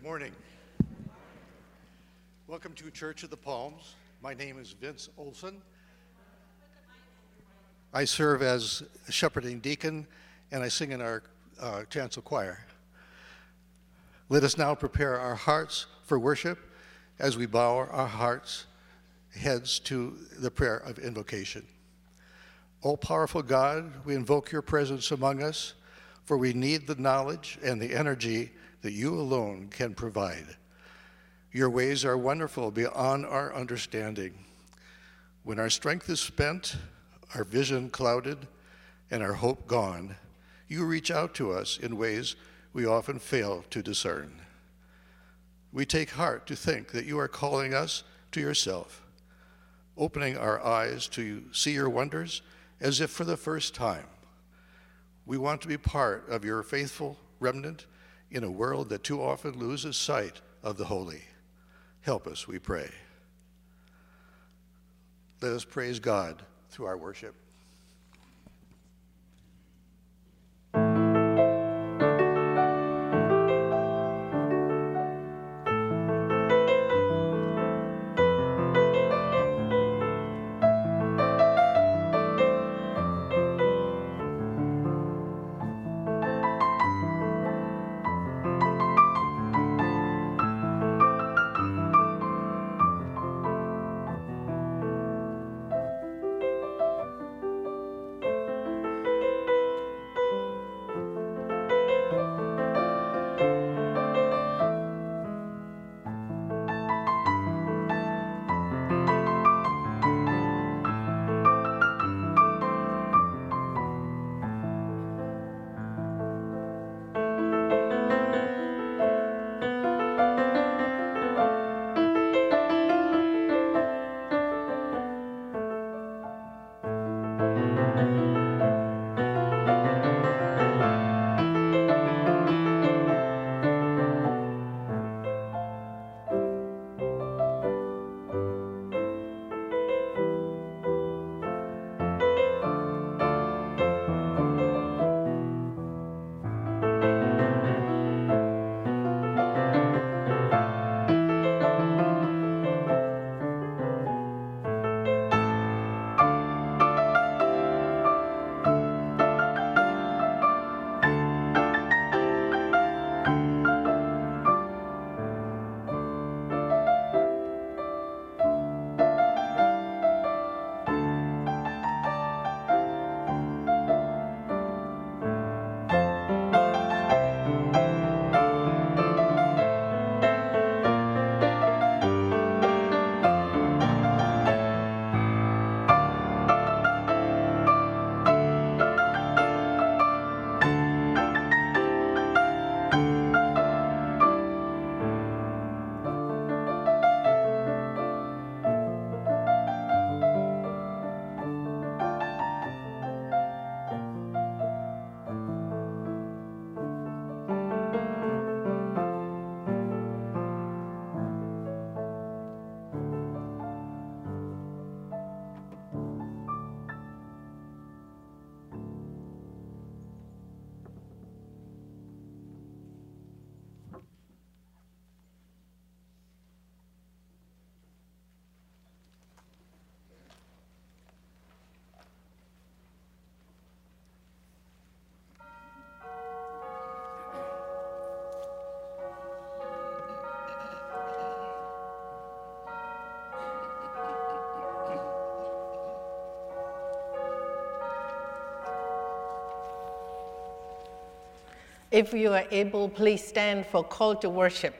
Good morning. Welcome to Church of the Palms. My name is Vince Olson. I serve as a shepherding deacon and I sing in our uh, chancel choir. Let us now prepare our hearts for worship as we bow our hearts, heads to the prayer of invocation. O powerful God, we invoke your presence among us, for we need the knowledge and the energy that you alone can provide. Your ways are wonderful beyond our understanding. When our strength is spent, our vision clouded, and our hope gone, you reach out to us in ways we often fail to discern. We take heart to think that you are calling us to yourself, opening our eyes to see your wonders as if for the first time. We want to be part of your faithful remnant in a world that too often loses sight of the holy. Help us, we pray. Let us praise God through our worship. If you are able, please stand for call to worship.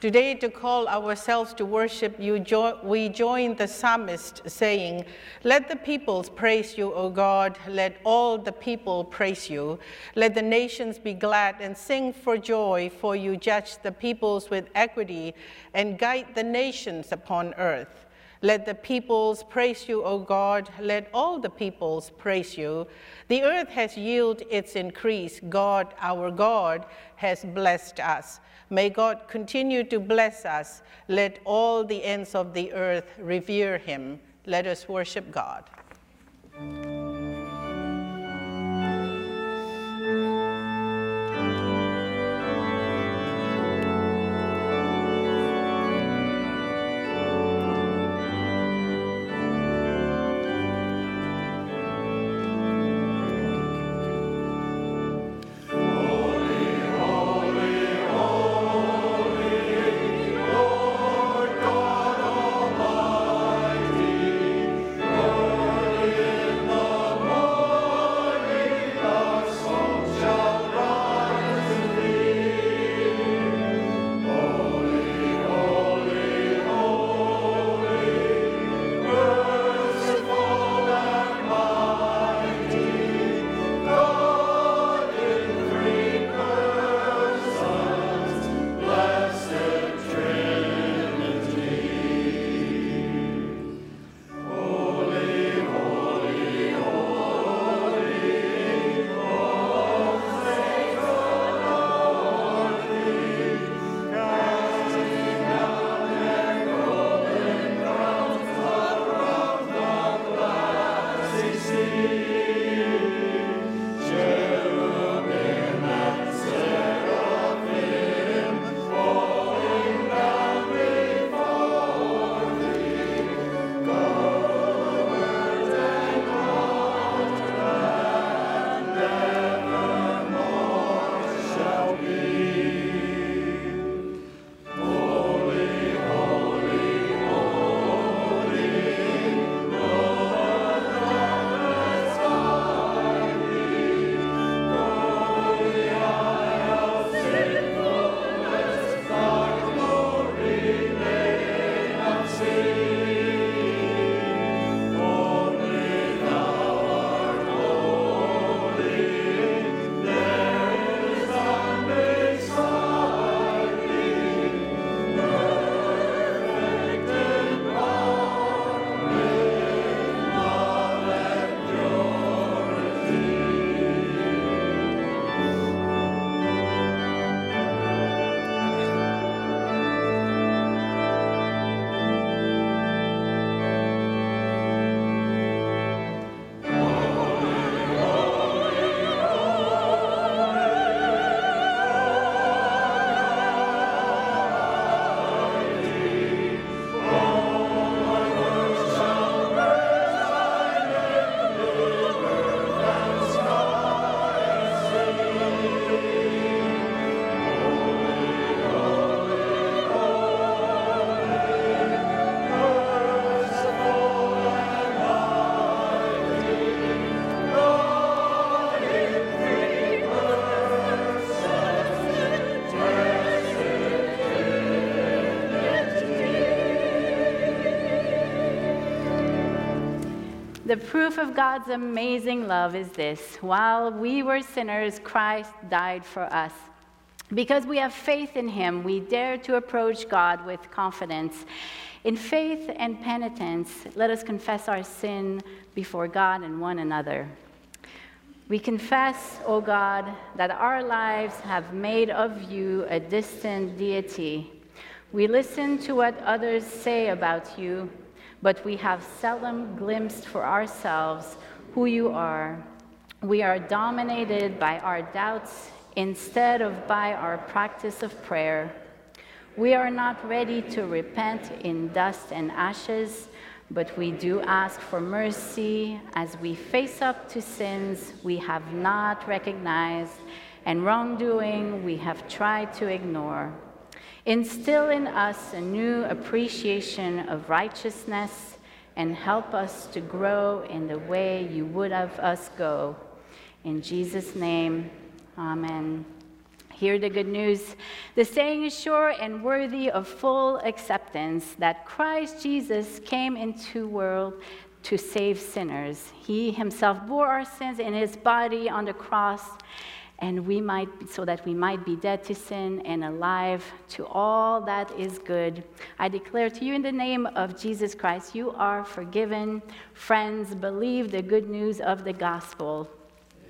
Today, to call ourselves to worship, jo- we join the psalmist saying, Let the peoples praise you, O God. Let all the people praise you. Let the nations be glad and sing for joy, for you judge the peoples with equity and guide the nations upon earth. Let the peoples praise you, O God. Let all the peoples praise you. The earth has yielded its increase. God, our God, has blessed us. May God continue to bless us. Let all the ends of the earth revere him. Let us worship God. The proof of God's amazing love is this while we were sinners, Christ died for us. Because we have faith in him, we dare to approach God with confidence. In faith and penitence, let us confess our sin before God and one another. We confess, O God, that our lives have made of you a distant deity. We listen to what others say about you, but we have seldom glimpsed for ourselves who you are. We are dominated by our doubts instead of by our practice of prayer. We are not ready to repent in dust and ashes but we do ask for mercy as we face up to sins we have not recognized and wrongdoing we have tried to ignore. Instill in us a new appreciation of righteousness and help us to grow in the way you would have us go. In Jesus' name, amen. Hear the good news. The saying is sure and worthy of full acceptance that Christ Jesus came into the world to save sinners. He himself bore our sins in his body on the cross and we might so that we might be dead to sin and alive to all that is good. I declare to you in the name of Jesus Christ you are forgiven. Friends, believe the good news of the gospel.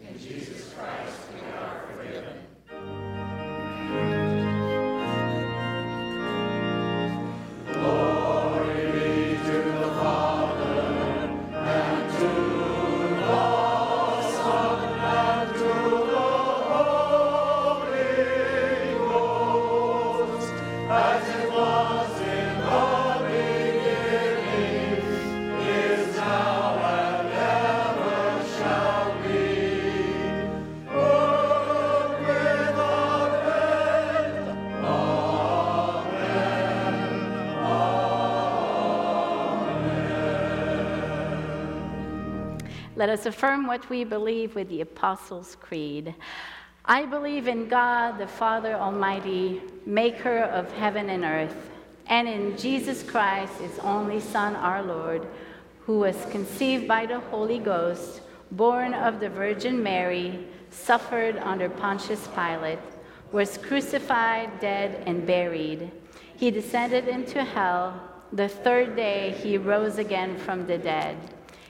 In Jesus Christ Let us affirm what we believe with the Apostles' Creed. I believe in God, the Father Almighty, maker of heaven and earth, and in Jesus Christ, his only Son, our Lord, who was conceived by the Holy Ghost, born of the Virgin Mary, suffered under Pontius Pilate, was crucified, dead, and buried. He descended into hell. The third day he rose again from the dead.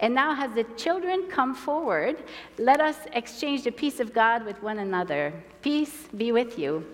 And now, as the children come forward, let us exchange the peace of God with one another. Peace be with you.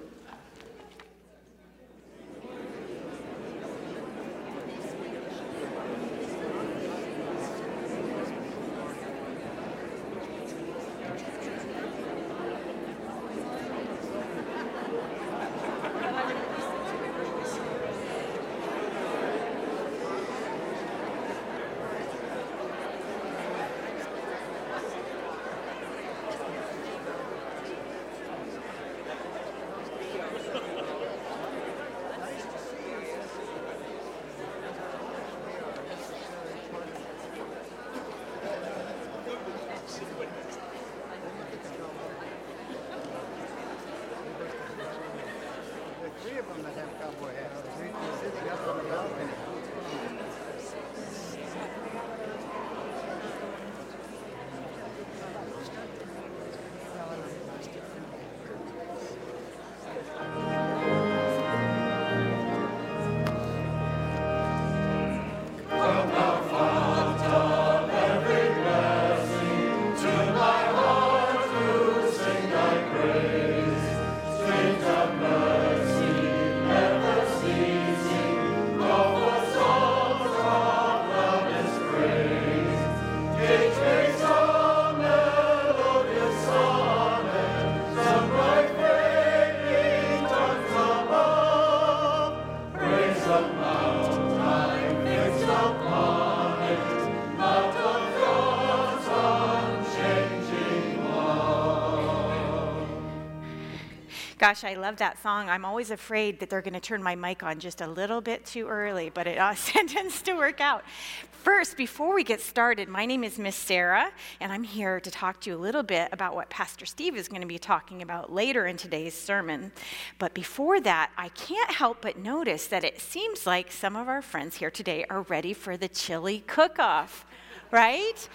Gosh, I love that song. I'm always afraid that they're going to turn my mic on just a little bit too early, but it uh, tends to work out. First, before we get started, my name is Miss Sarah, and I'm here to talk to you a little bit about what Pastor Steve is going to be talking about later in today's sermon. But before that, I can't help but notice that it seems like some of our friends here today are ready for the chili cook off right?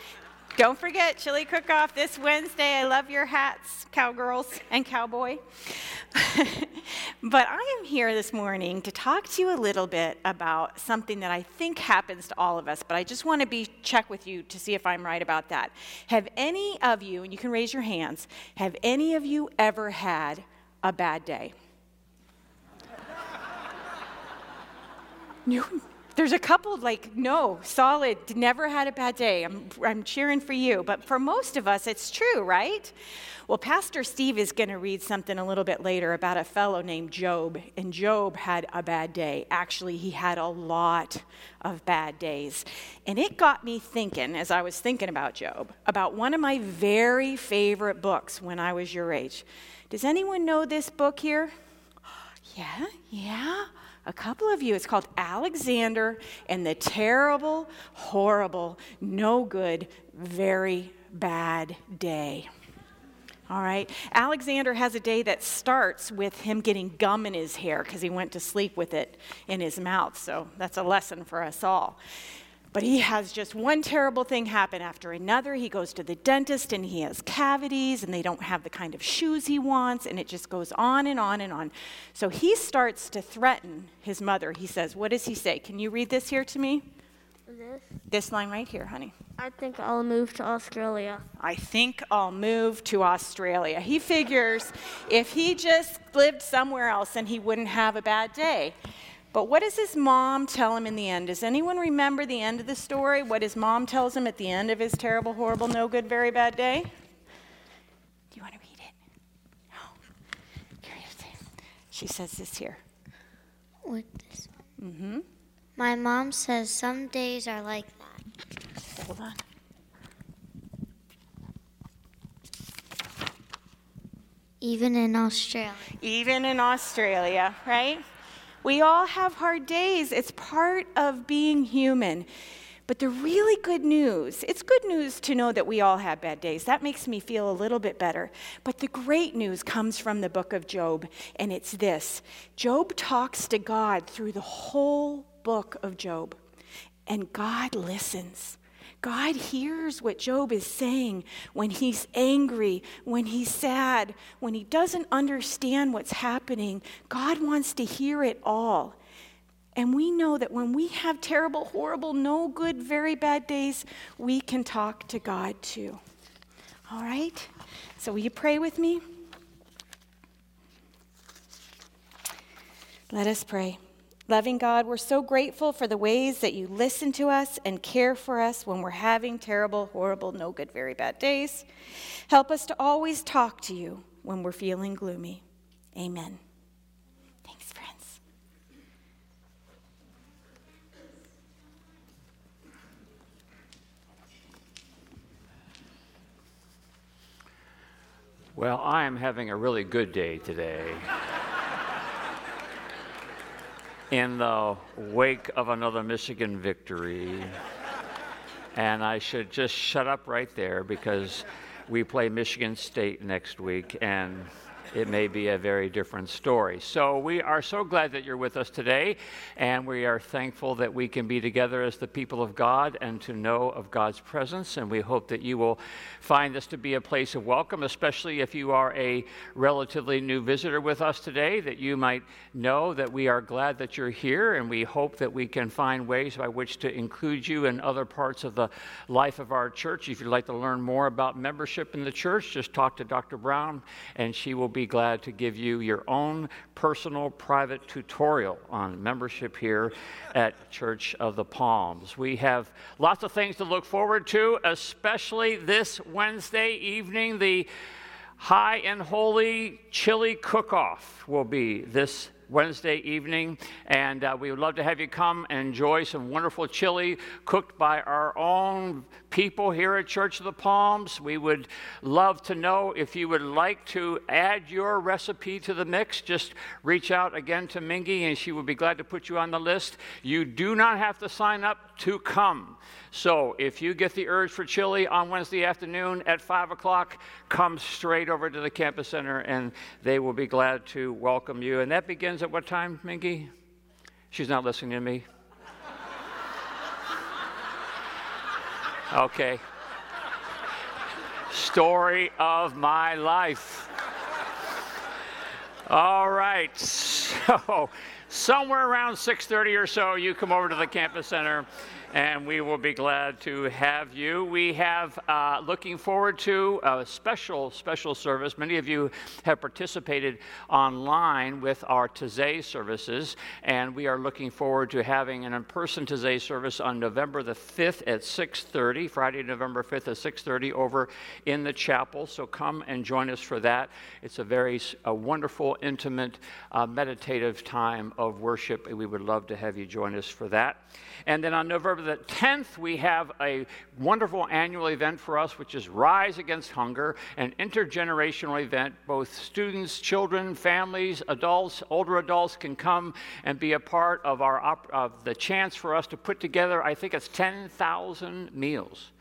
Don't forget, chili cook off this Wednesday. I love your hats, cowgirls and cowboy. but I am here this morning to talk to you a little bit about something that I think happens to all of us, but I just want to be check with you to see if I'm right about that. Have any of you, and you can raise your hands, have any of you ever had a bad day? there's a couple like, no, solid, never had a bad day. I'm, I'm cheering for you. But for most of us, it's true, right? Well, Pastor Steve is going to read something a little bit later about a fellow named Job. And Job had a bad day. Actually, he had a lot of bad days. And it got me thinking, as I was thinking about Job, about one of my very favorite books when I was your age. Does anyone know this book here? Yeah, yeah a couple of you. It's called Alexander and the Terrible, Horrible, No Good, Very Bad Day. All right. Alexander has a day that starts with him getting gum in his hair because he went to sleep with it in his mouth. So that's a lesson for us all. But he has just one terrible thing happen after another. He goes to the dentist and he has cavities and they don't have the kind of shoes he wants, and it just goes on and on and on. So he starts to threaten his mother. He says, What does he say? Can you read this here to me? This? This line right here, honey. I think I'll move to Australia. I think I'll move to Australia. He figures if he just lived somewhere else and he wouldn't have a bad day. But what does his mom tell him in the end? Does anyone remember the end of the story? What his mom tells him at the end of his terrible, horrible, no good, very bad day? Do you want to read it? No. She says this here. With this. Mm-hmm. My mom says some days are like that. Hold on. Even in Australia. Even in Australia, right? We all have hard days. It's part of being human. But the really good news, it's good news to know that we all have bad days. That makes me feel a little bit better. But the great news comes from the book of Job, and it's this Job talks to God through the whole book of Job, and God listens. God hears what Job is saying when he's angry, when he's sad, when he doesn't understand what's happening. God wants to hear it all. And we know that when we have terrible, horrible, no good, very bad days, we can talk to God too. All right? So, will you pray with me? Let us pray. Loving God, we're so grateful for the ways that you listen to us and care for us when we're having terrible, horrible, no good, very bad days. Help us to always talk to you when we're feeling gloomy. Amen. Thanks, friends. Well, I am having a really good day today in the wake of another Michigan victory. And I should just shut up right there because we play Michigan State next week. And it may be a very different story. So we are so glad that you're with us today, and we are thankful that we can be together as the people of God and to know of God's presence. And we hope that you will find this to be a place of welcome, especially if you are a relatively new visitor with us today, that you might know that we are glad that you're here, and we hope that we can find ways by which to include you in other parts of the life of our church. If you'd like to learn more about membership in the church, just talk to Dr. Brown, and she will be be glad to give you your own personal private tutorial on membership here at Church of the Palms. We have lots of things to look forward to, especially this Wednesday evening. The high and holy chili cook off will be this Wednesday evening. And uh, we would love to have you come and enjoy some wonderful chili cooked by our own people here at Church of the Palms. We would love to know if you would like to add your recipe to the mix. Just reach out again to Mingy and she will be glad to put you on the list. You do not have to sign up to come. So if you get the urge for chili on Wednesday afternoon at 5 o'clock, come straight over to the campus center and they will be glad to welcome you. And that begins at what time, Mingy? She's not listening to me. Okay. Story of my life. All right. So somewhere around 6:30 or so, you come over to the campus center and we will be glad to have you. We have uh, looking forward to a special, special service. Many of you have participated online with our Taizé services, and we are looking forward to having an in-person Taizé service on November the 5th at 6:30, Friday, November 5th at 6:30, over in the chapel. So come and join us for that. It's a very a wonderful, intimate, uh, meditative time of worship, and we would love to have you join us for that. And then on November the 10th, we have a wonderful annual event for us, which is Rise Against Hunger, an intergenerational event. Both students, children, families, adults, older adults can come and be a part of, our, of the chance for us to put together, I think it's 10,000 meals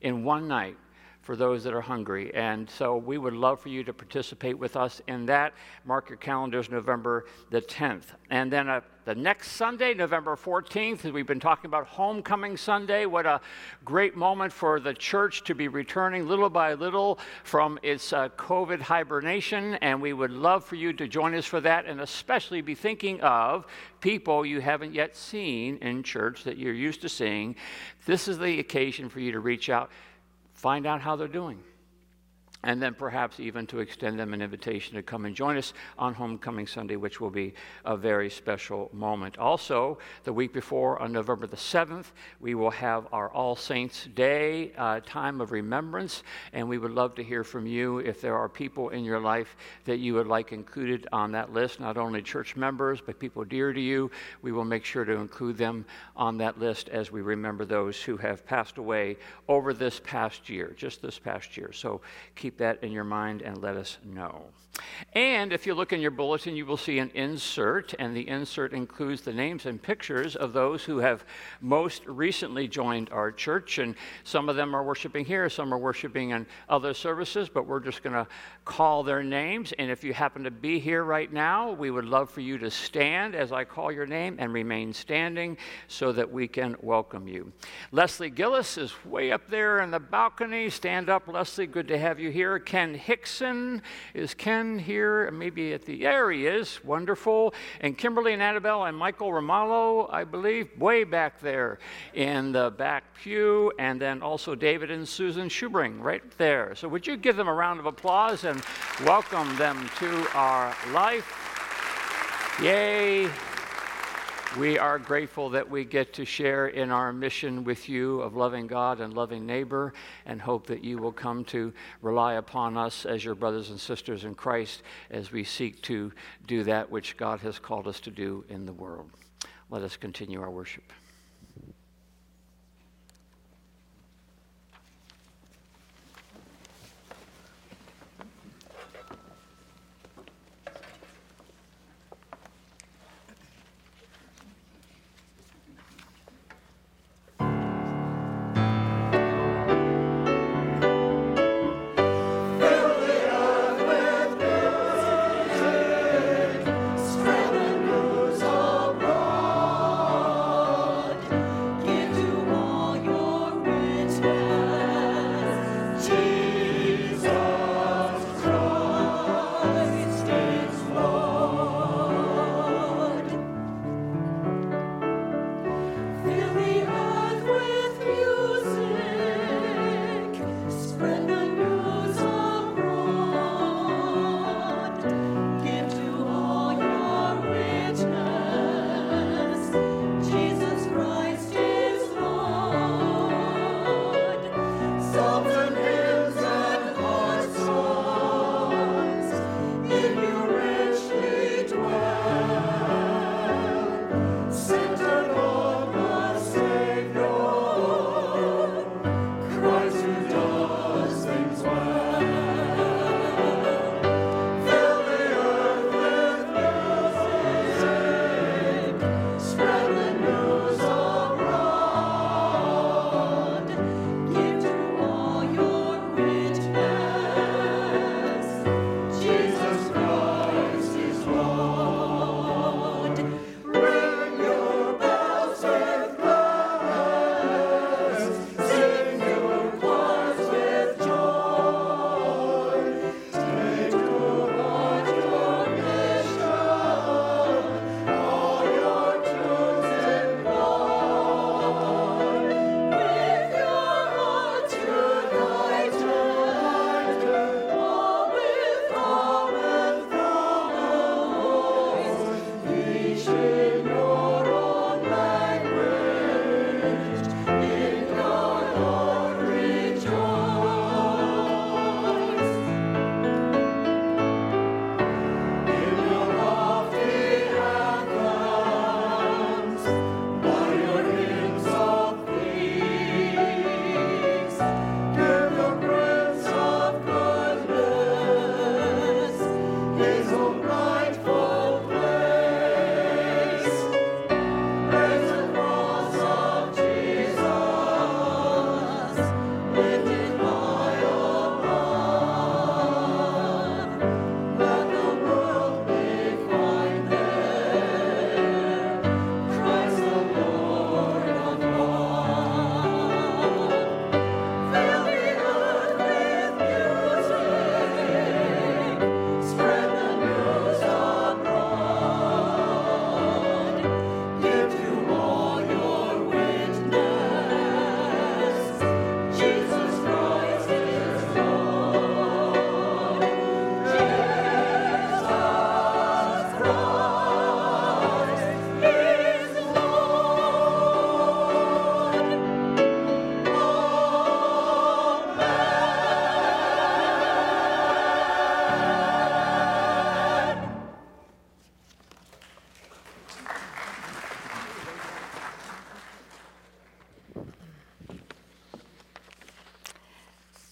in one night for those that are hungry. And so we would love for you to participate with us in that. Mark your calendars, November the 10th. And then uh, the next Sunday, November 14th, we've been talking about Homecoming Sunday. What a great moment for the church to be returning little by little from its uh, COVID hibernation. And we would love for you to join us for that and especially be thinking of people you haven't yet seen in church that you're used to seeing. This is the occasion for you to reach out find out how they're doing and then perhaps even to extend them an invitation to come and join us on Homecoming Sunday, which will be a very special moment. Also, the week before, on November the 7th, we will have our All Saints Day uh, time of remembrance, and we would love to hear from you if there are people in your life that you would like included on that list, not only church members, but people dear to you. We will make sure to include them on that list as we remember those who have passed away over this past year, just this past year. So keep keep that in your mind and let us know. And if you look in your bulletin, you will see an insert, and the insert includes the names and pictures of those who have most recently joined our church. And some of them are worshiping here, some are worshiping in other services, but we're just going to call their names. And if you happen to be here right now, we would love for you to stand as I call your name and remain standing so that we can welcome you. Leslie Gillis is way up there in the balcony. Stand up, Leslie. Good to have you here. Ken Hickson is Ken here, maybe at the areas. Wonderful. And Kimberly and Annabelle and Michael Romalo, I believe, way back there in the back pew. And then also David and Susan Schubring right there. So would you give them a round of applause and welcome them to our life? Yay. We are grateful that we get to share in our mission with you of loving God and loving neighbor, and hope that you will come to rely upon us as your brothers and sisters in Christ as we seek to do that which God has called us to do in the world. Let us continue our worship.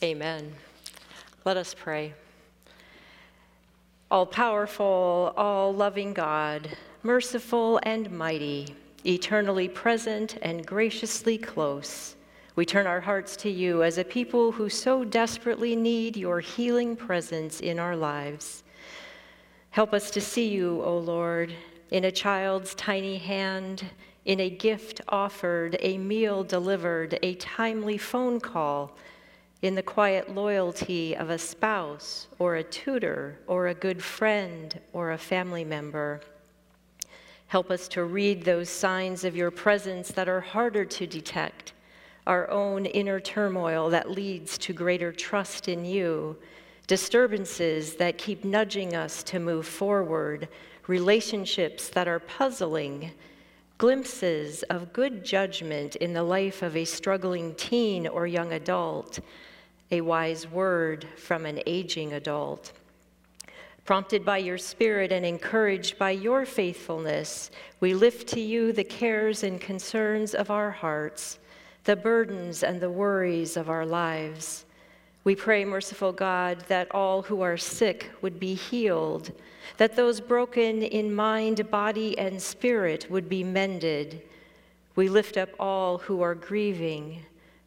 Amen. Let us pray. All powerful, all loving God, merciful and mighty, eternally present and graciously close, we turn our hearts to you as a people who so desperately need your healing presence in our lives. Help us to see you, O Lord, in a child's tiny hand, in a gift offered, a meal delivered, a timely phone call, in the quiet loyalty of a spouse or a tutor or a good friend or a family member. Help us to read those signs of your presence that are harder to detect, our own inner turmoil that leads to greater trust in you, disturbances that keep nudging us to move forward, relationships that are puzzling, glimpses of good judgment in the life of a struggling teen or young adult, a wise word from an aging adult. Prompted by your Spirit and encouraged by your faithfulness, we lift to you the cares and concerns of our hearts, the burdens and the worries of our lives. We pray, merciful God, that all who are sick would be healed, that those broken in mind, body, and spirit would be mended. We lift up all who are grieving.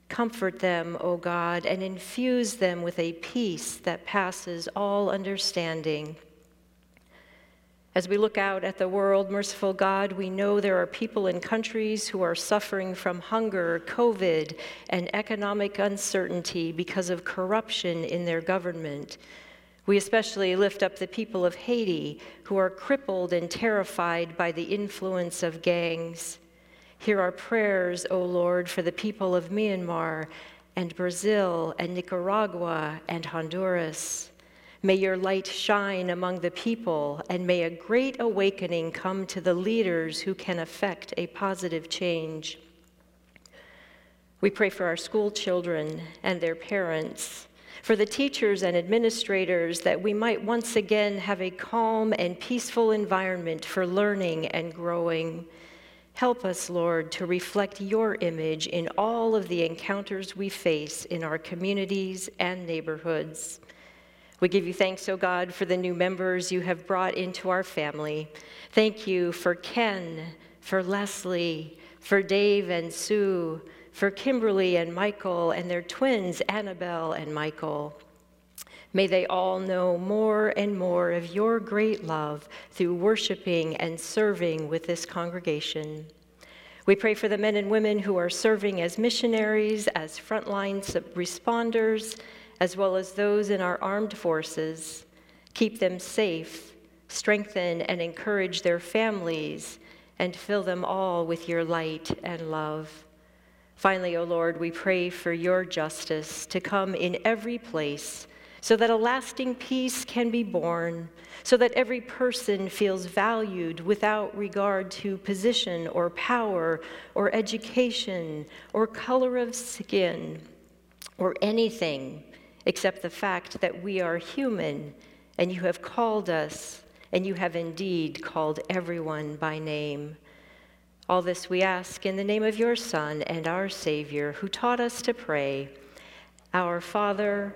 Comfort them, O God, and infuse them with a peace that passes all understanding. As we look out at the world, merciful God, we know there are people in countries who are suffering from hunger, COVID, and economic uncertainty because of corruption in their government. We especially lift up the people of Haiti who are crippled and terrified by the influence of gangs. Hear our prayers, O Lord, for the people of Myanmar and Brazil and Nicaragua and Honduras. May your light shine among the people, and may a great awakening come to the leaders who can effect a positive change. We pray for our school children and their parents, for the teachers and administrators, that we might once again have a calm and peaceful environment for learning and growing. Help us, Lord, to reflect your image in all of the encounters we face in our communities and neighborhoods. We give you thanks, O oh God, for the new members you have brought into our family. Thank you for Ken, for Leslie, for Dave and Sue, for Kimberly and Michael and their twins, Annabelle and Michael. May they all know more and more of your great love through worshiping and serving with this congregation. We pray for the men and women who are serving as missionaries, as frontline responders, as well as those in our armed forces. Keep them safe, strengthen and encourage their families, and fill them all with your light and love. Finally, O oh Lord, we pray for your justice to come in every place so that a lasting peace can be born, so that every person feels valued without regard to position or power or education or color of skin or anything except the fact that we are human and you have called us, and you have indeed called everyone by name. All this we ask in the name of your Son and our Savior, who taught us to pray Our Father,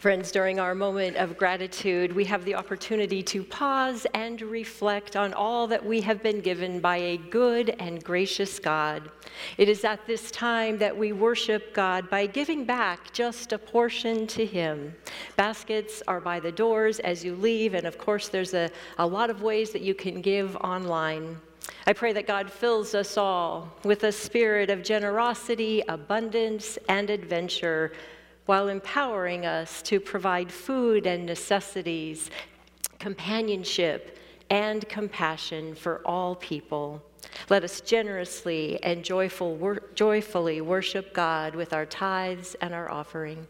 Friends, during our moment of gratitude, we have the opportunity to pause and reflect on all that we have been given by a good and gracious God. It is at this time that we worship God by giving back just a portion to Him. Baskets are by the doors as you leave, and of course, there's a, a lot of ways that you can give online. I pray that God fills us all with a spirit of generosity, abundance, and adventure while empowering us to provide food and necessities, companionship, and compassion for all people. Let us generously and joyful wor- joyfully worship God with our tithes and our offering.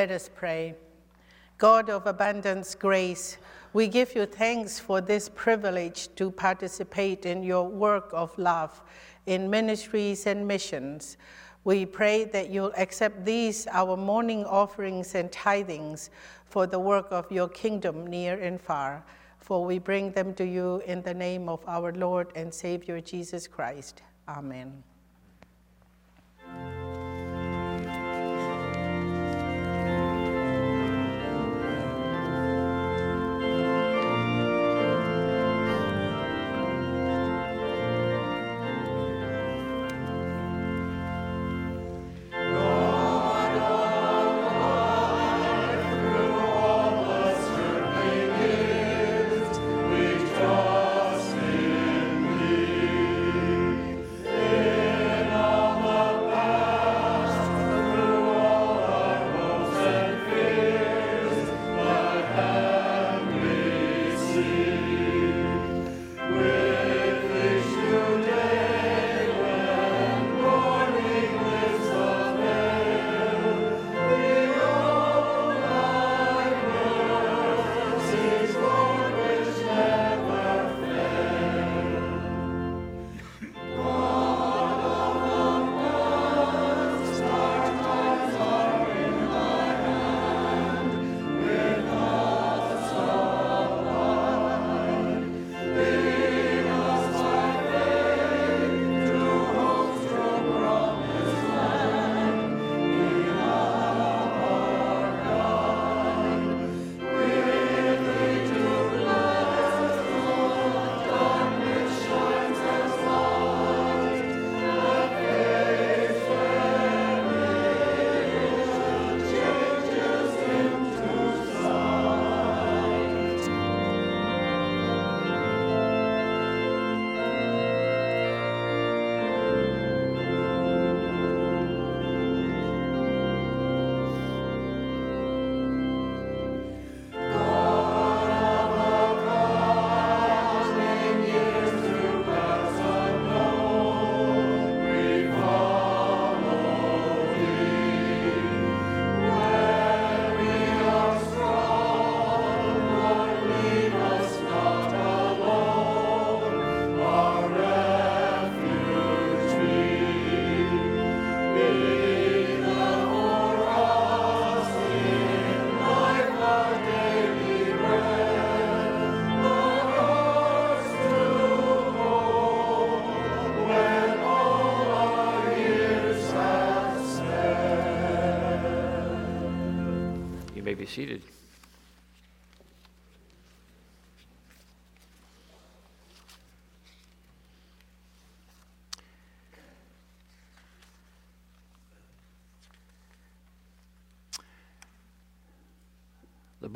Let us pray. God of abundance grace, we give you thanks for this privilege to participate in your work of love in ministries and missions. We pray that you'll accept these, our morning offerings and tithings, for the work of your kingdom near and far. For we bring them to you in the name of our Lord and Savior Jesus Christ. Amen.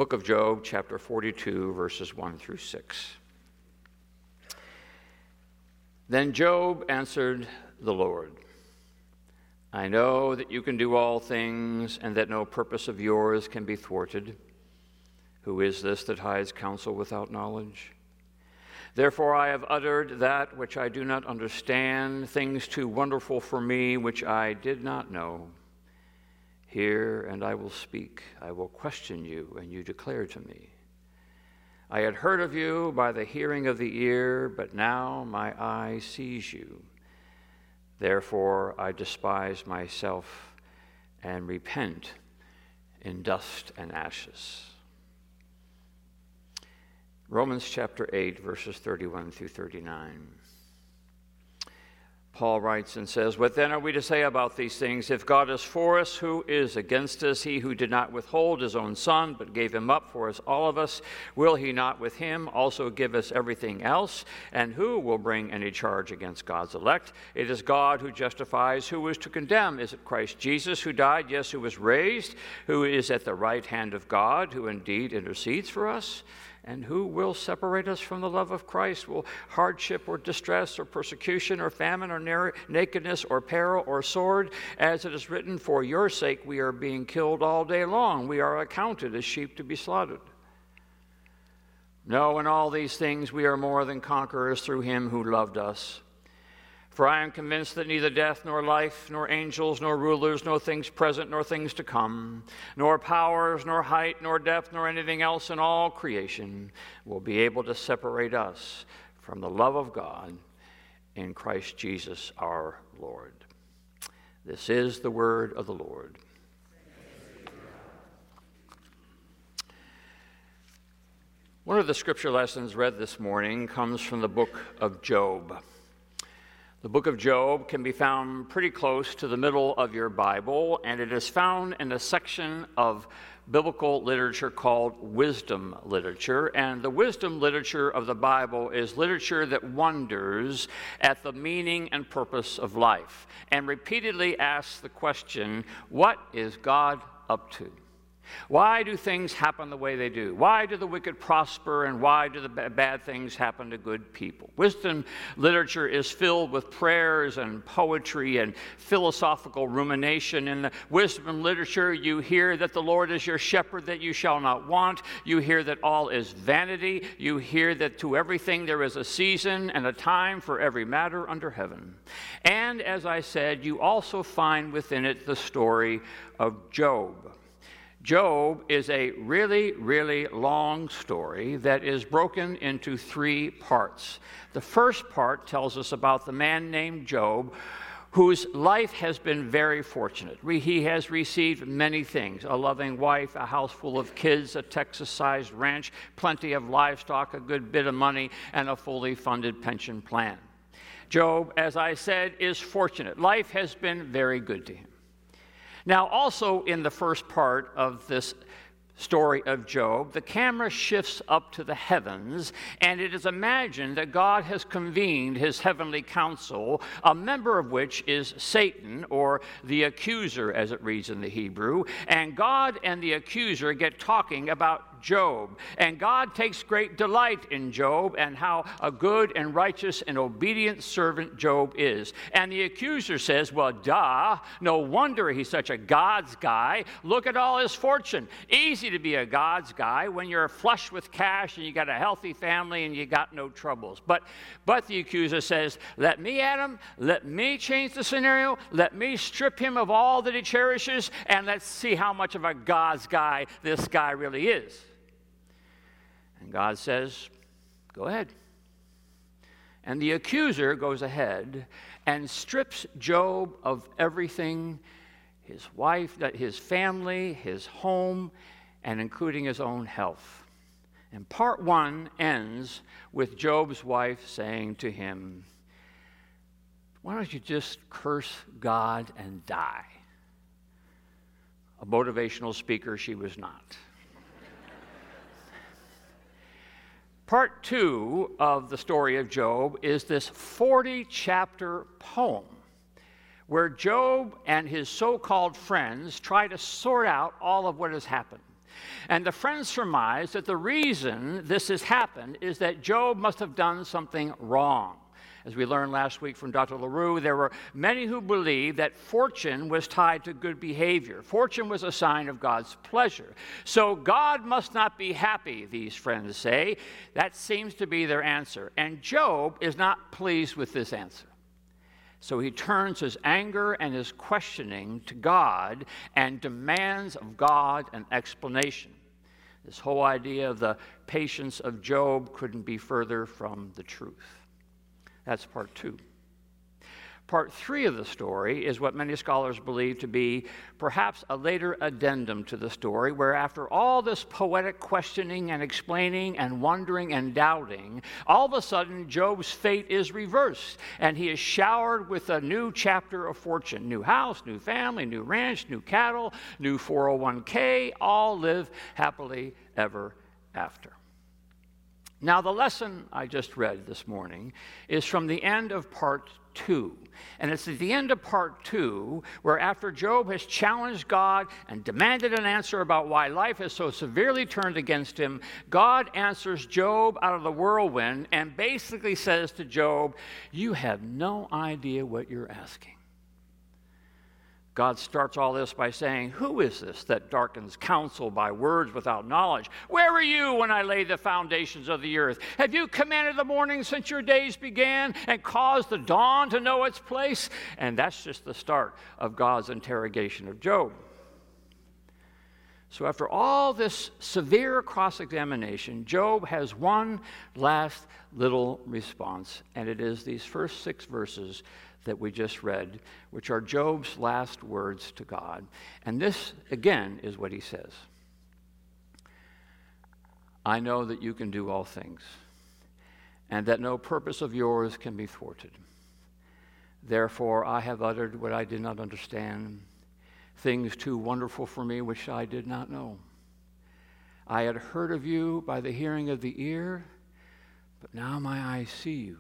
Book of Job, chapter 42, verses 1 through 6. Then Job answered the Lord I know that you can do all things, and that no purpose of yours can be thwarted. Who is this that hides counsel without knowledge? Therefore, I have uttered that which I do not understand, things too wonderful for me, which I did not know. Hear, and I will speak. I will question you, and you declare to me. I had heard of you by the hearing of the ear, but now my eye sees you. Therefore, I despise myself and repent in dust and ashes. Romans chapter 8, verses 31 through 39. Paul writes and says, What then are we to say about these things? If God is for us, who is against us? He who did not withhold his own son, but gave him up for us all of us, will he not with him also give us everything else? And who will bring any charge against God's elect? It is God who justifies. Who is to condemn? Is it Christ Jesus who died? Yes, who was raised, who is at the right hand of God, who indeed intercedes for us? And who will separate us from the love of Christ? Will hardship or distress or persecution or famine or nakedness or peril or sword? As it is written, For your sake we are being killed all day long. We are accounted as sheep to be slaughtered. No, in all these things we are more than conquerors through him who loved us. For I am convinced that neither death, nor life, nor angels, nor rulers, nor things present, nor things to come, nor powers, nor height, nor depth, nor anything else in all creation will be able to separate us from the love of God in Christ Jesus our Lord. This is the word of the Lord. One of the scripture lessons read this morning comes from the book of Job. The book of Job can be found pretty close to the middle of your Bible, and it is found in a section of biblical literature called wisdom literature. And the wisdom literature of the Bible is literature that wonders at the meaning and purpose of life and repeatedly asks the question what is God up to? Why do things happen the way they do? Why do the wicked prosper and why do the bad things happen to good people? Wisdom literature is filled with prayers and poetry and philosophical rumination. In the wisdom literature, you hear that the Lord is your shepherd, that you shall not want. You hear that all is vanity. You hear that to everything there is a season and a time for every matter under heaven. And as I said, you also find within it the story of Job. Job is a really, really long story that is broken into three parts. The first part tells us about the man named Job whose life has been very fortunate. He has received many things a loving wife, a house full of kids, a Texas sized ranch, plenty of livestock, a good bit of money, and a fully funded pension plan. Job, as I said, is fortunate. Life has been very good to him. Now, also in the first part of this story of Job, the camera shifts up to the heavens, and it is imagined that God has convened his heavenly council, a member of which is Satan, or the accuser, as it reads in the Hebrew. And God and the accuser get talking about Job. And God takes great delight in Job and how a good and righteous and obedient servant Job is. And the accuser says, Well, duh, no wonder he's such a God's guy. Look at all his fortune. Easy to be a God's guy when you're flush with cash and you got a healthy family and you got no troubles. But, but the accuser says, Let me him, let me change the scenario, let me strip him of all that he cherishes, and let's see how much of a God's guy this guy really is. And God says, Go ahead. And the accuser goes ahead and strips Job of everything his wife, uh, his family, his home, and including his own health. And part one ends with Job's wife saying to him, Why don't you just curse God and die? A motivational speaker, she was not. Part two of the story of Job is this 40 chapter poem where Job and his so called friends try to sort out all of what has happened. And the friends surmise that the reason this has happened is that Job must have done something wrong. As we learned last week from Dr. LaRue, there were many who believed that fortune was tied to good behavior. Fortune was a sign of God's pleasure. So God must not be happy, these friends say. That seems to be their answer. And Job is not pleased with this answer. So he turns his anger and his questioning to God and demands of God an explanation. This whole idea of the patience of Job couldn't be further from the truth. That's part two. Part three of the story is what many scholars believe to be perhaps a later addendum to the story, where after all this poetic questioning and explaining and wondering and doubting, all of a sudden Job's fate is reversed, and he is showered with a new chapter of fortune new house, new family, new ranch, new cattle, new 401k, all live happily ever after. Now, the lesson I just read this morning is from the end of part 2. And it's at the end of part 2 where, after Job has challenged God and demanded an answer about why life is so severely turned against him, God answers Job out of the whirlwind and basically says to Job, You have no idea what you're asking. God starts all this by saying, Who is this that darkens counsel by words without knowledge? Where were you when I laid the foundations of the earth? Have you commanded the morning since your days began and caused the dawn to know its place? And that's just the start of God's interrogation of Job. So, after all this severe cross examination, Job has one last little response, and it is these first six verses that we just read, which are Job's last words to God. And this, again, is what he says I know that you can do all things, and that no purpose of yours can be thwarted. Therefore, I have uttered what I did not understand, things too wonderful for me which I did not know. I had heard of you by the hearing of the ear, but now my eyes see you.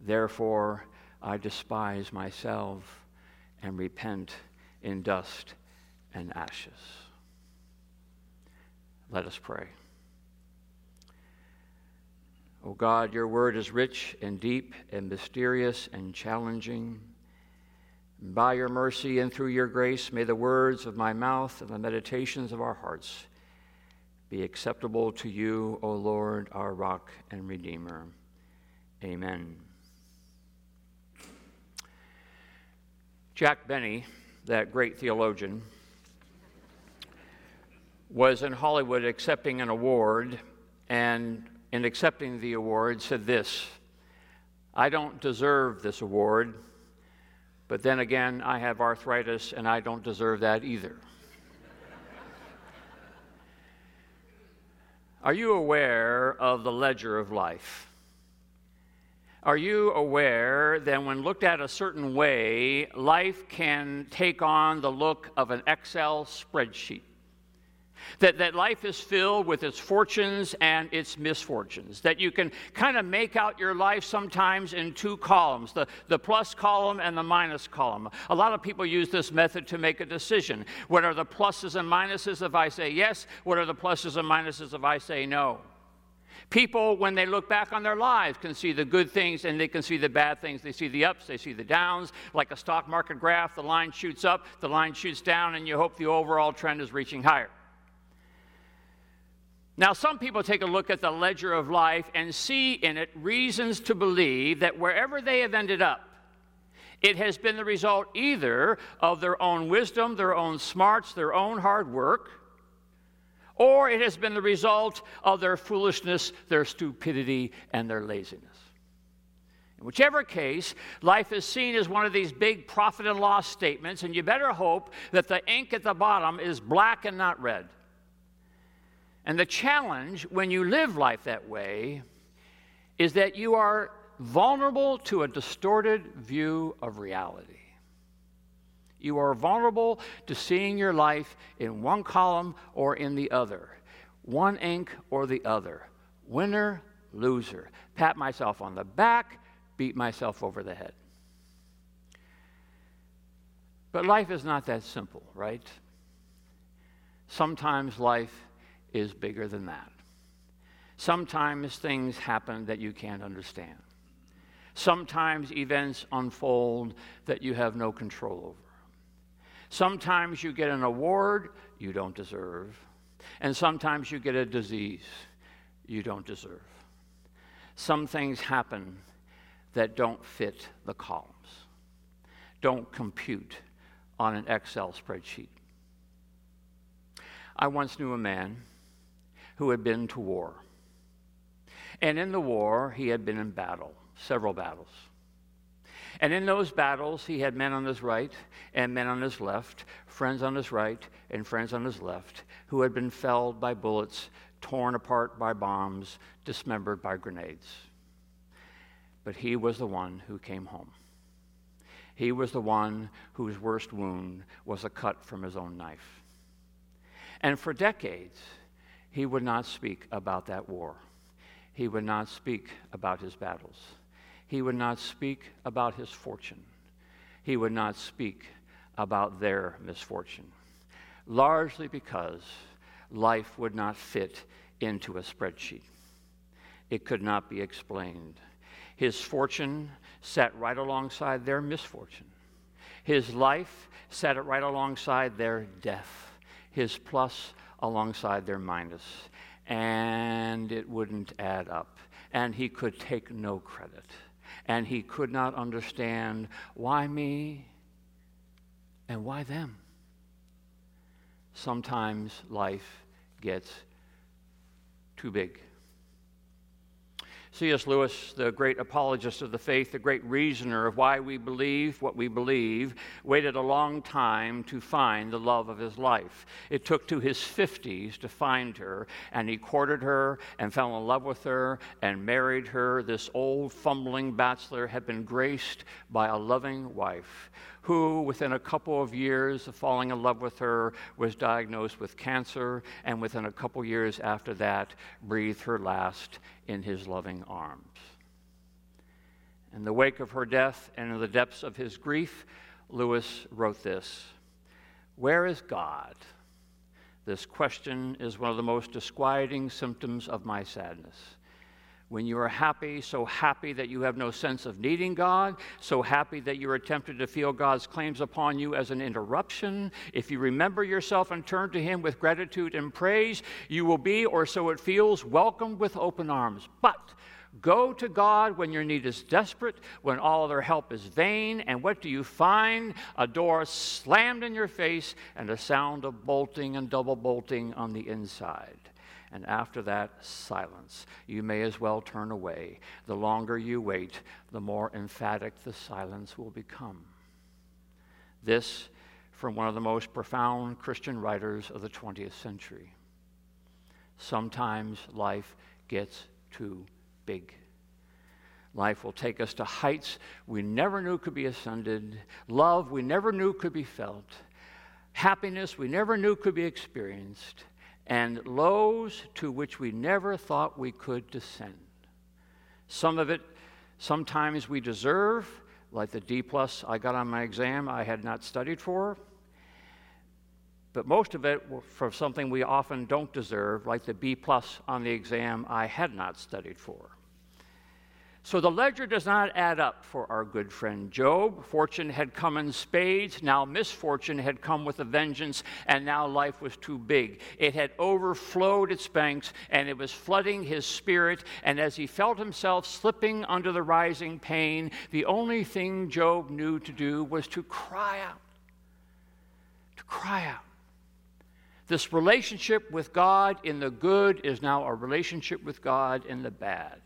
Therefore, I despise myself and repent in dust and ashes. Let us pray. O oh God, your word is rich and deep and mysterious and challenging. By your mercy and through your grace, may the words of my mouth and the meditations of our hearts be acceptable to you, O Lord, our rock and redeemer. Amen. Jack Benny, that great theologian, was in Hollywood accepting an award, and in accepting the award, said this I don't deserve this award, but then again, I have arthritis and I don't deserve that either. Are you aware of the ledger of life? Are you aware that when looked at a certain way, life can take on the look of an Excel spreadsheet? That, that life is filled with its fortunes and its misfortunes. That you can kind of make out your life sometimes in two columns the, the plus column and the minus column. A lot of people use this method to make a decision. What are the pluses and minuses if I say yes? What are the pluses and minuses if I say no? People, when they look back on their lives, can see the good things and they can see the bad things. They see the ups, they see the downs. Like a stock market graph, the line shoots up, the line shoots down, and you hope the overall trend is reaching higher. Now, some people take a look at the ledger of life and see in it reasons to believe that wherever they have ended up, it has been the result either of their own wisdom, their own smarts, their own hard work or it has been the result of their foolishness, their stupidity, and their laziness. In whichever case, life is seen as one of these big profit and loss statements, and you better hope that the ink at the bottom is black and not red. And the challenge when you live life that way is that you are vulnerable to a distorted view of reality. You are vulnerable to seeing your life in one column or in the other, one ink or the other, winner, loser. Pat myself on the back, beat myself over the head. But life is not that simple, right? Sometimes life is bigger than that. Sometimes things happen that you can't understand. Sometimes events unfold that you have no control over. Sometimes you get an award you don't deserve, and sometimes you get a disease you don't deserve. Some things happen that don't fit the columns, don't compute on an Excel spreadsheet. I once knew a man who had been to war. And in the war, he had been in battle, several battles. And in those battles, he had men on his right and men on his left, friends on his right and friends on his left, who had been felled by bullets, torn apart by bombs, dismembered by grenades. But he was the one who came home. He was the one whose worst wound was a cut from his own knife. And for decades, he would not speak about that war. He would not speak about his battles. He would not speak about his fortune. He would not speak about their misfortune, largely because life would not fit into a spreadsheet. It could not be explained. His fortune sat right alongside their misfortune. His life sat right alongside their death. His plus alongside their minus. And it wouldn't add up. And he could take no credit. And he could not understand why me and why them. Sometimes life gets too big. C.S. Lewis, the great apologist of the faith, the great reasoner of why we believe what we believe, waited a long time to find the love of his life. It took to his 50s to find her, and he courted her and fell in love with her and married her. This old, fumbling bachelor had been graced by a loving wife who, within a couple of years of falling in love with her, was diagnosed with cancer, and within a couple years after that, breathed her last in his loving arms. In the wake of her death and in the depths of his grief, Lewis wrote this Where is God? This question is one of the most disquieting symptoms of my sadness when you are happy, so happy that you have no sense of needing God, so happy that you're tempted to feel God's claims upon you as an interruption, if you remember yourself and turn to Him with gratitude and praise, you will be, or so it feels, welcomed with open arms. But Go to God when your need is desperate, when all other help is vain, and what do you find? A door slammed in your face and a sound of bolting and double bolting on the inside and after that, silence. You may as well turn away. The longer you wait, the more emphatic the silence will become. This from one of the most profound Christian writers of the 20th century. Sometimes life gets too big. Life will take us to heights we never knew could be ascended, love we never knew could be felt, happiness we never knew could be experienced and lows to which we never thought we could descend. Some of it, sometimes we deserve, like the D plus I got on my exam I had not studied for. But most of it for something we often don't deserve, like the B plus on the exam I had not studied for. So the ledger does not add up for our good friend Job. Fortune had come in spades, now misfortune had come with a vengeance, and now life was too big. It had overflowed its banks, and it was flooding his spirit. And as he felt himself slipping under the rising pain, the only thing Job knew to do was to cry out. To cry out. This relationship with God in the good is now a relationship with God in the bad.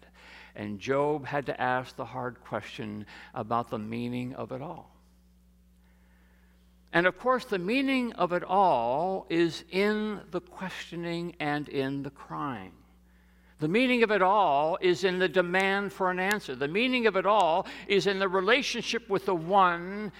And Job had to ask the hard question about the meaning of it all. And of course, the meaning of it all is in the questioning and in the crying. The meaning of it all is in the demand for an answer. The meaning of it all is in the relationship with the one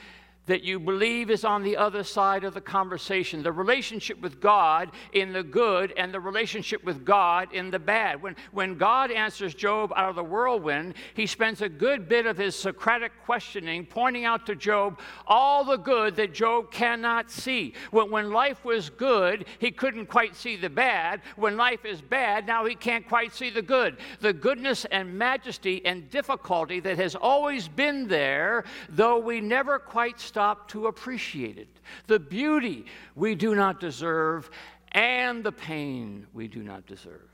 that you believe is on the other side of the conversation the relationship with God in the good and the relationship with God in the bad. When, when God answers Job out of the whirlwind, he spends a good bit of his Socratic questioning pointing out to Job all the good that Job cannot see. When, when life was good, he couldn't quite see the bad. When life is bad, now he can't quite see the good. The goodness and majesty and difficulty that has always been there, though we never quite stop to appreciate it. The beauty we do not deserve and the pain we do not deserve.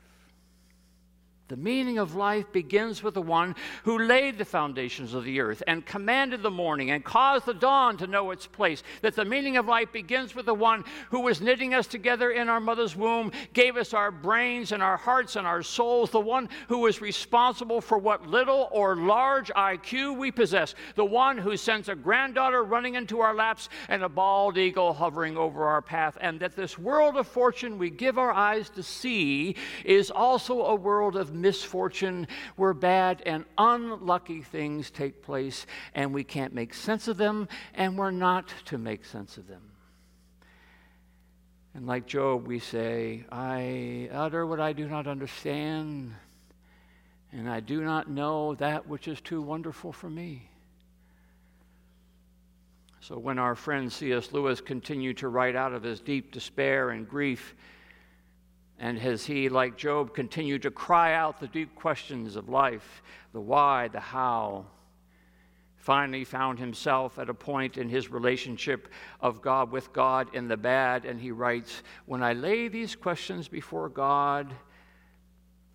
The meaning of life begins with the one who laid the foundations of the earth and commanded the morning and caused the dawn to know its place. That the meaning of life begins with the one who was knitting us together in our mother's womb, gave us our brains and our hearts and our souls, the one who was responsible for what little or large IQ we possess, the one who sends a granddaughter running into our laps and a bald eagle hovering over our path. And that this world of fortune we give our eyes to see is also a world of misfortune where bad and unlucky things take place and we can't make sense of them and we're not to make sense of them. And like Job, we say, I utter what I do not understand, and I do not know that which is too wonderful for me. So when our friend C.S. Lewis continued to write out of his deep despair and grief, and as he, like Job, continued to cry out the deep questions of life the why, the how, finally found himself at a point in his relationship of God with God in the bad, and he writes, When I lay these questions before God,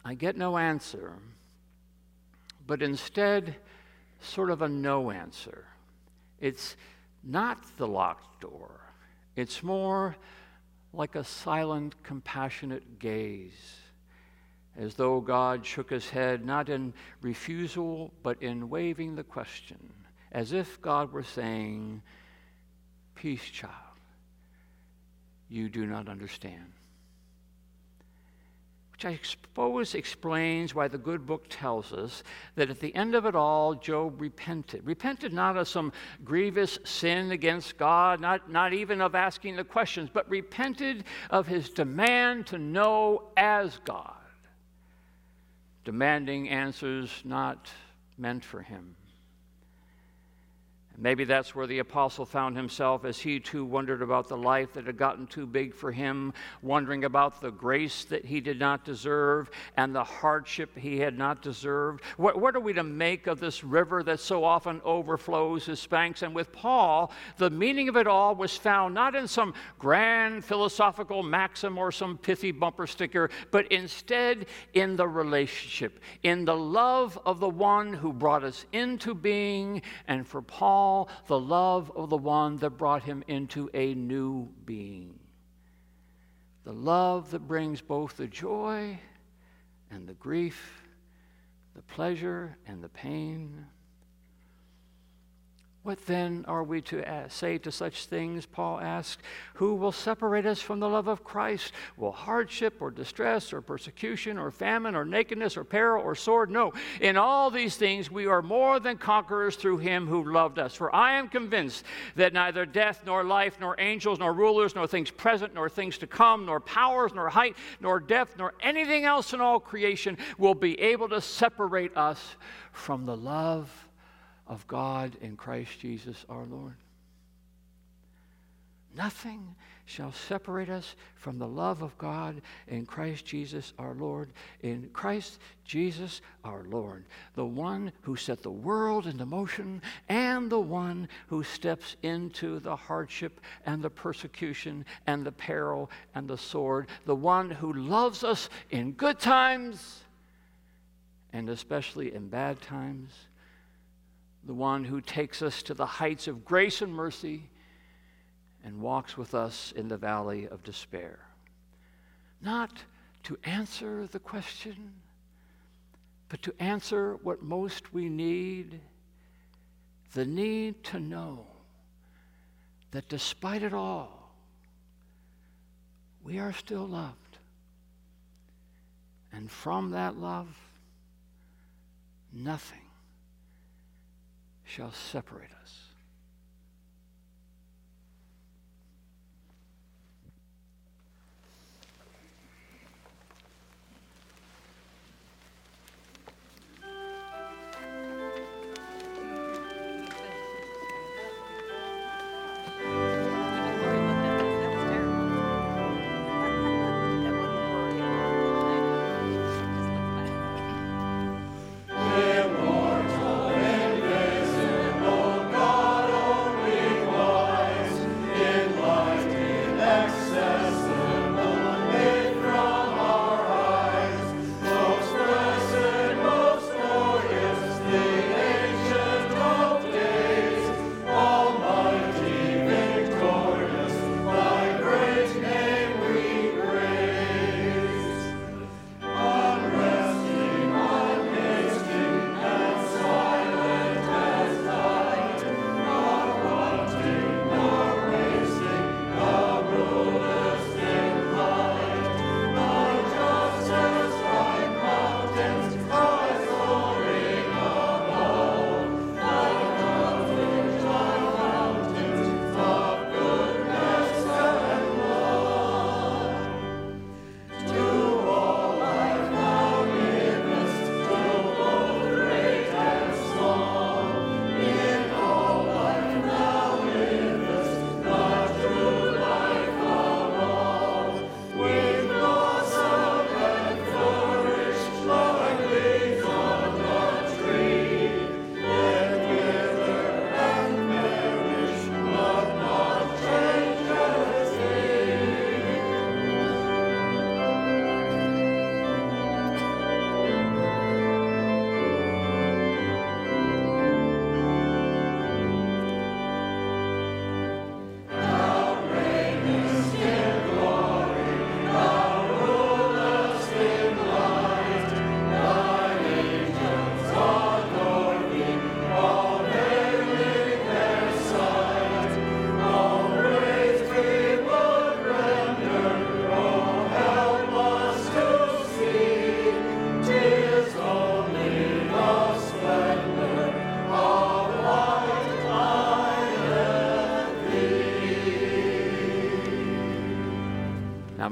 I get no answer, but instead, sort of a no answer. It's not the locked door, it's more like a silent, compassionate gaze, as though God shook his head not in refusal, but in waiving the question, as if God were saying, Peace, child, you do not understand which I suppose explains why the good book tells us that at the end of it all, Job repented. Repented not of some grievous sin against God, not, not even of asking the questions, but repented of his demand to know as God, demanding answers not meant for him. Maybe that's where the apostle found himself as he too wondered about the life that had gotten too big for him, wondering about the grace that he did not deserve and the hardship he had not deserved. What, what are we to make of this river that so often overflows his banks? And with Paul, the meaning of it all was found not in some grand philosophical maxim or some pithy bumper sticker, but instead in the relationship, in the love of the one who brought us into being. And for Paul, the love of the one that brought him into a new being. The love that brings both the joy and the grief, the pleasure and the pain. What then are we to say to such things? Paul asks. Who will separate us from the love of Christ? Will hardship or distress or persecution or famine or nakedness or peril or sword? No. In all these things we are more than conquerors through him who loved us. For I am convinced that neither death nor life nor angels nor rulers nor things present nor things to come nor powers nor height nor depth nor anything else in all creation will be able to separate us from the love of God in Christ Jesus our Lord. Nothing shall separate us from the love of God in Christ Jesus our Lord. In Christ Jesus our Lord, the one who set the world into motion and the one who steps into the hardship and the persecution and the peril and the sword, the one who loves us in good times and especially in bad times the one who takes us to the heights of grace and mercy and walks with us in the valley of despair. Not to answer the question, but to answer what most we need the need to know that despite it all, we are still loved. And from that love, nothing shall separate us.